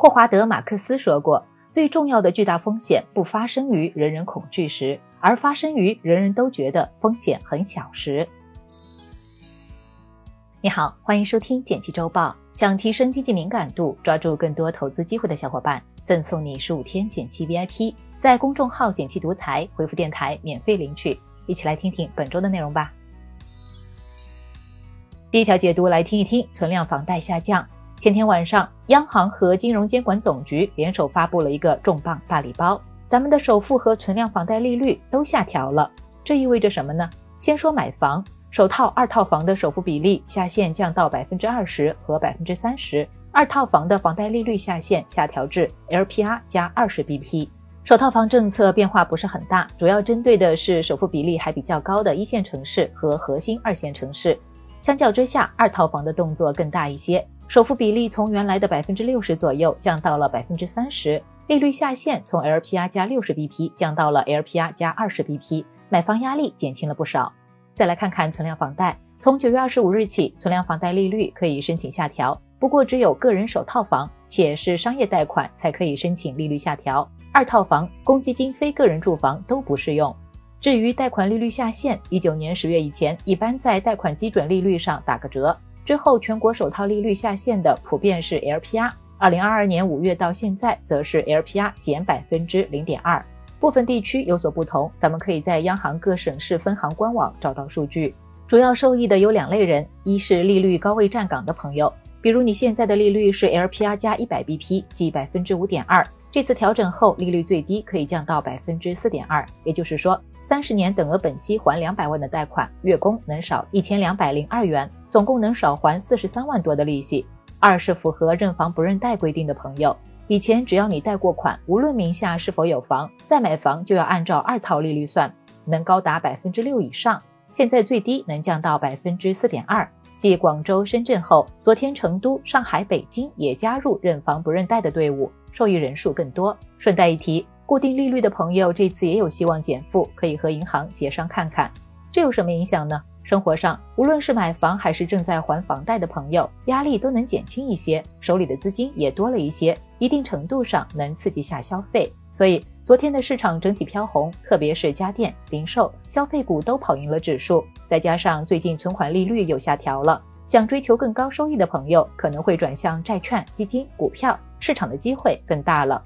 霍华德·马克思说过：“最重要的巨大风险不发生于人人恐惧时，而发生于人人都觉得风险很小时。”你好，欢迎收听简七周报。想提升经济敏感度，抓住更多投资机会的小伙伴，赠送你十五天简七 VIP，在公众号“简七独裁回复“电台”免费领取。一起来听听本周的内容吧。第一条解读来听一听，存量房贷下降。前天晚上，央行和金融监管总局联手发布了一个重磅大礼包，咱们的首付和存量房贷利率都下调了。这意味着什么呢？先说买房。首套、二套房的首付比例下限降到百分之二十和百分之三十，二套房的房贷利率下限下调至 LPR 加二十 BP。首套房政策变化不是很大，主要针对的是首付比例还比较高的一线城市和核心二线城市。相较之下，二套房的动作更大一些，首付比例从原来的百分之六十左右降到了百分之三十，利率下限从 LPR 加六十 BP 降到了 LPR 加二十 BP，买房压力减轻了不少。再来看看存量房贷，从九月二十五日起，存量房贷利率可以申请下调，不过只有个人首套房且是商业贷款才可以申请利率下调，二套房、公积金、非个人住房都不适用。至于贷款利率下限，一九年十月以前一般在贷款基准利率上打个折，之后全国首套利率下限的普遍是 LPR，二零二二年五月到现在则是 LPR 减百分之零点二。部分地区有所不同，咱们可以在央行各省市分行官网找到数据。主要受益的有两类人：一是利率高位站岗的朋友，比如你现在的利率是 LPR 加一百 BP，即百分之五点二，这次调整后利率最低可以降到百分之四点二，也就是说，三十年等额本息还两百万的贷款，月供能少一千两百零二元，总共能少还四十三万多的利息。二是符合认房不认贷规定的朋友。以前只要你贷过款，无论名下是否有房，再买房就要按照二套利率算，能高达百分之六以上。现在最低能降到百分之四点二。继广州、深圳后，昨天成都、上海、北京也加入认房不认贷的队伍，受益人数更多。顺带一提，固定利率的朋友这次也有希望减负，可以和银行协商看看。这有什么影响呢？生活上，无论是买房还是正在还房贷的朋友，压力都能减轻一些，手里的资金也多了一些，一定程度上能刺激下消费。所以昨天的市场整体飘红，特别是家电、零售、消费股都跑赢了指数。再加上最近存款利率又下调了，想追求更高收益的朋友可能会转向债券、基金、股票市场的机会更大了。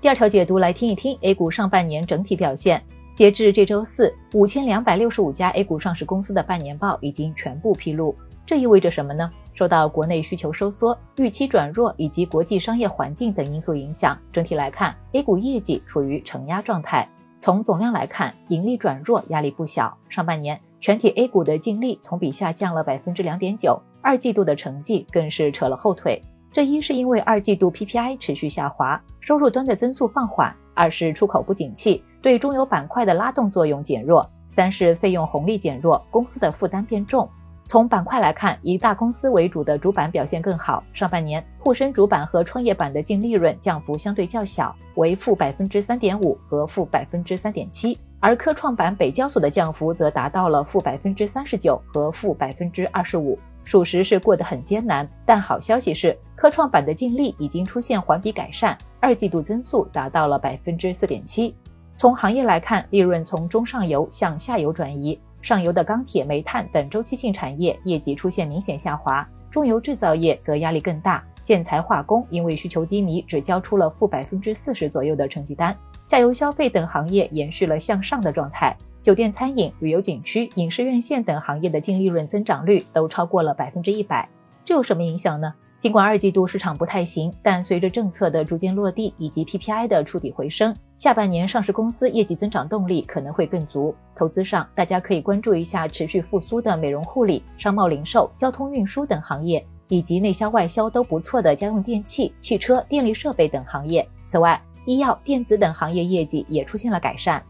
第二条解读来听一听 A 股上半年整体表现。截至这周四，五千两百六十五家 A 股上市公司的半年报已经全部披露。这意味着什么呢？受到国内需求收缩、预期转弱以及国际商业环境等因素影响，整体来看，A 股业绩处于承压状态。从总量来看，盈利转弱压力不小。上半年全体 A 股的净利同比下降了百分之两点九，二季度的成绩更是扯了后腿。这一是因为二季度 PPI 持续下滑，收入端的增速放缓；二是出口不景气。对中游板块的拉动作用减弱，三是费用红利减弱，公司的负担变重。从板块来看，以大公司为主的主板表现更好。上半年沪深主板和创业板的净利润降幅相对较小，为负百分之三点五和负百分之三点七，而科创板、北交所的降幅则达到了负百分之三十九和负百分之二十五，属实是过得很艰难。但好消息是，科创板的净利已经出现环比改善，二季度增速达到了百分之四点七。从行业来看，利润从中上游向下游转移，上游的钢铁、煤炭等周期性产业业绩出现明显下滑，中游制造业则压力更大，建材化工因为需求低迷，只交出了负百分之四十左右的成绩单，下游消费等行业延续了向上的状态，酒店、餐饮、旅游景区、影视院线等行业的净利润增长率都超过了百分之一百，这有什么影响呢？尽管二季度市场不太行，但随着政策的逐渐落地以及 PPI 的触底回升，下半年上市公司业绩增长动力可能会更足。投资上，大家可以关注一下持续复苏的美容护理、商贸零售、交通运输等行业，以及内销外销都不错的家用电器、汽车、电力设备等行业。此外，医药、电子等行业业绩也出现了改善。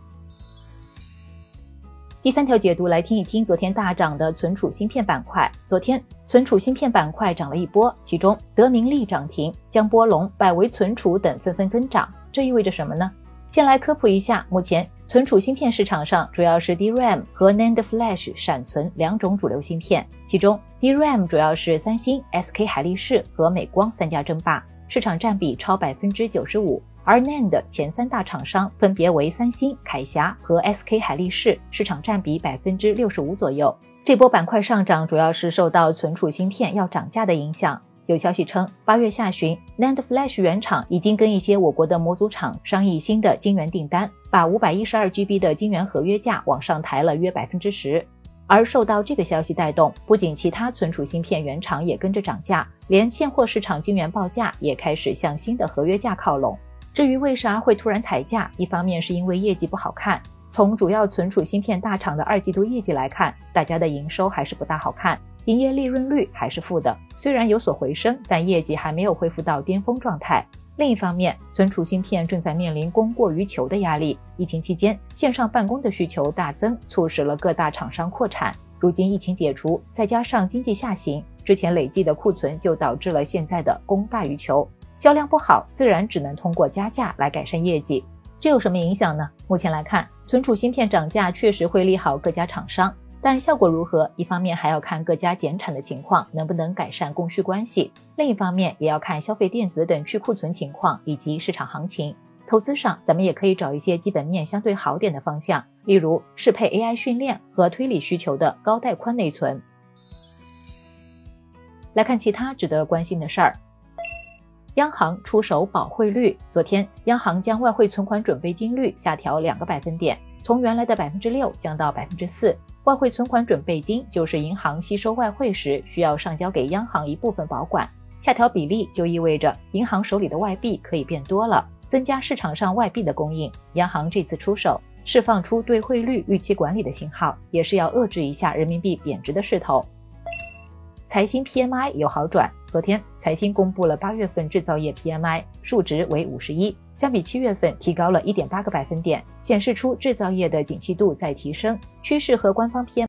第三条解读来听一听，昨天大涨的存储芯片板块。昨天存储芯片板块涨了一波，其中德明利涨停，江波龙、百维存储等纷纷跟涨。这意味着什么呢？先来科普一下，目前存储芯片市场上主要是 DRAM 和 NAND Flash 闪存两种主流芯片，其中 DRAM 主要是三星、SK 海力士和美光三家争霸，市场占比超百分之九十五。而 NAND 前三大厂商分别为三星、铠侠和 SK 海力士，市场占比百分之六十五左右。这波板块上涨主要是受到存储芯片要涨价的影响。有消息称，八月下旬，NAND Flash 原厂已经跟一些我国的模组厂商议新的晶圆订单，把五百一十二 GB 的晶圆合约价往上抬了约百分之十。而受到这个消息带动，不仅其他存储芯片原厂也跟着涨价，连现货市场晶圆报价也开始向新的合约价靠拢。至于为啥会突然抬价，一方面是因为业绩不好看。从主要存储芯片大厂的二季度业绩来看，大家的营收还是不大好看，营业利润率还是负的。虽然有所回升，但业绩还没有恢复到巅峰状态。另一方面，存储芯片正在面临供过于求的压力。疫情期间，线上办公的需求大增，促使了各大厂商扩产。如今疫情解除，再加上经济下行，之前累计的库存就导致了现在的供大于求，销量不好，自然只能通过加价来改善业绩。这有什么影响呢？目前来看，存储芯片涨价确实会利好各家厂商，但效果如何，一方面还要看各家减产的情况能不能改善供需关系，另一方面也要看消费电子等去库存情况以及市场行情。投资上，咱们也可以找一些基本面相对好点的方向，例如适配 AI 训练和推理需求的高带宽内存。来看其他值得关心的事儿。央行出手保汇率。昨天，央行将外汇存款准备金率下调两个百分点，从原来的百分之六降到百分之四。外汇存款准备金就是银行吸收外汇时需要上交给央行一部分保管。下调比例就意味着银行手里的外币可以变多了，增加市场上外币的供应。央行这次出手，释放出对汇率预期管理的信号，也是要遏制一下人民币贬值的势头。财新 PMI 有好转。昨天，财新公布了八月份制造业 PMI 数值为五十一，相比七月份提高了一点八个百分点，显示出制造业的景气度在提升，趋势和官方 PMI。